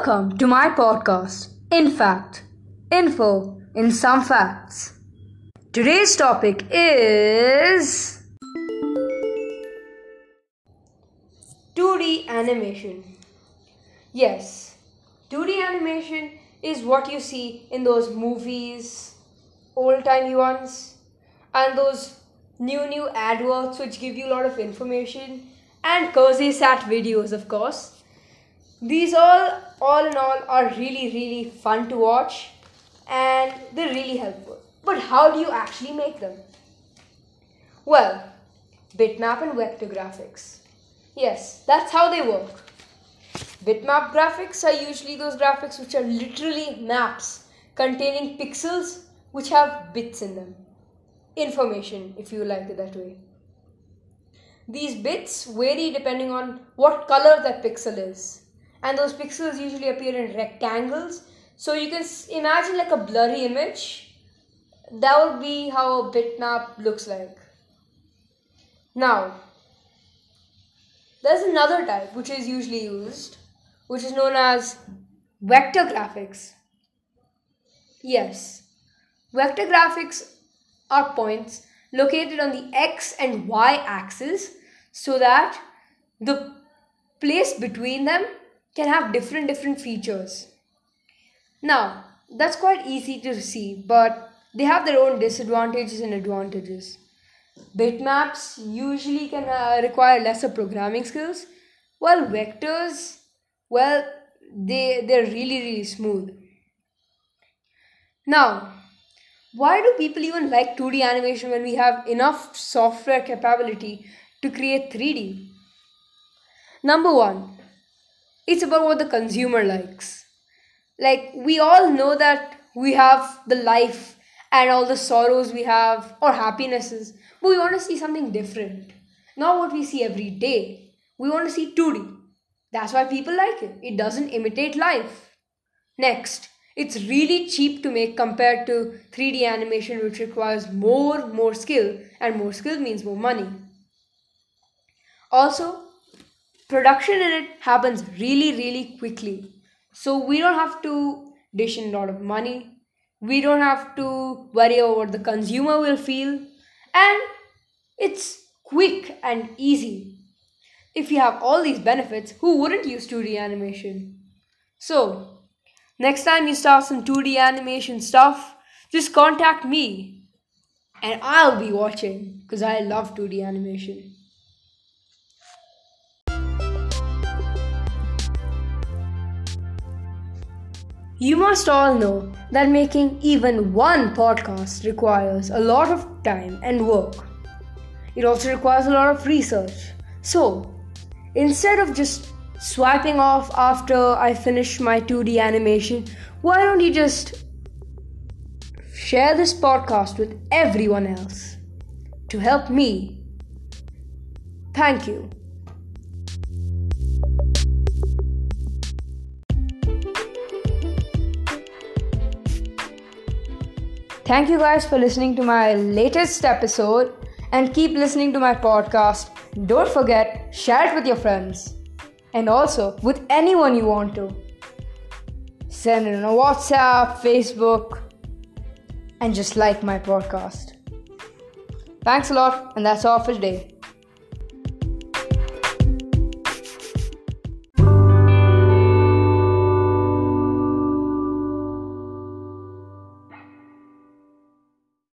Welcome to my podcast, In Fact, Info in Some Facts. Today's topic is 2D animation. Yes, 2D animation is what you see in those movies, old timey ones, and those new new adverts which give you a lot of information, and cozy sat videos, of course these all all in all are really really fun to watch and they're really helpful. But how do you actually make them? Well bitmap and vector graphics. Yes that's how they work. Bitmap graphics are usually those graphics which are literally maps containing pixels which have bits in them. Information if you like it that way. These bits vary depending on what color that pixel is and those pixels usually appear in rectangles. So you can imagine like a blurry image. That would be how a bitmap looks like. Now, there's another type which is usually used, which is known as vector graphics. Yes, vector graphics are points located on the x and y axis so that the place between them can have different different features. Now, that's quite easy to see, but they have their own disadvantages and advantages. Bitmaps usually can uh, require lesser programming skills, while vectors, well, they they're really really smooth. Now, why do people even like 2D animation when we have enough software capability to create 3D? Number one, it's about what the consumer likes. Like, we all know that we have the life and all the sorrows we have, or happinesses, but we want to see something different. Not what we see every day. We want to see 2D. That's why people like it. It doesn't imitate life. Next, it's really cheap to make compared to 3D animation, which requires more, more skill, and more skill means more money. Also, production in it happens really really quickly. So we don't have to dish in a lot of money. We don't have to worry about what the consumer will feel. And it's quick and easy. If you have all these benefits who wouldn't use 2d animation? So next time you start some 2d animation stuff just contact me and i'll be watching because i love 2d animation You must all know that making even one podcast requires a lot of time and work. It also requires a lot of research. So, instead of just swiping off after I finish my 2D animation, why don't you just share this podcast with everyone else to help me? Thank you. Thank you guys for listening to my latest episode and keep listening to my podcast. Don't forget, share it with your friends and also with anyone you want to. Send it on WhatsApp, Facebook, and just like my podcast. Thanks a lot, and that's all for today.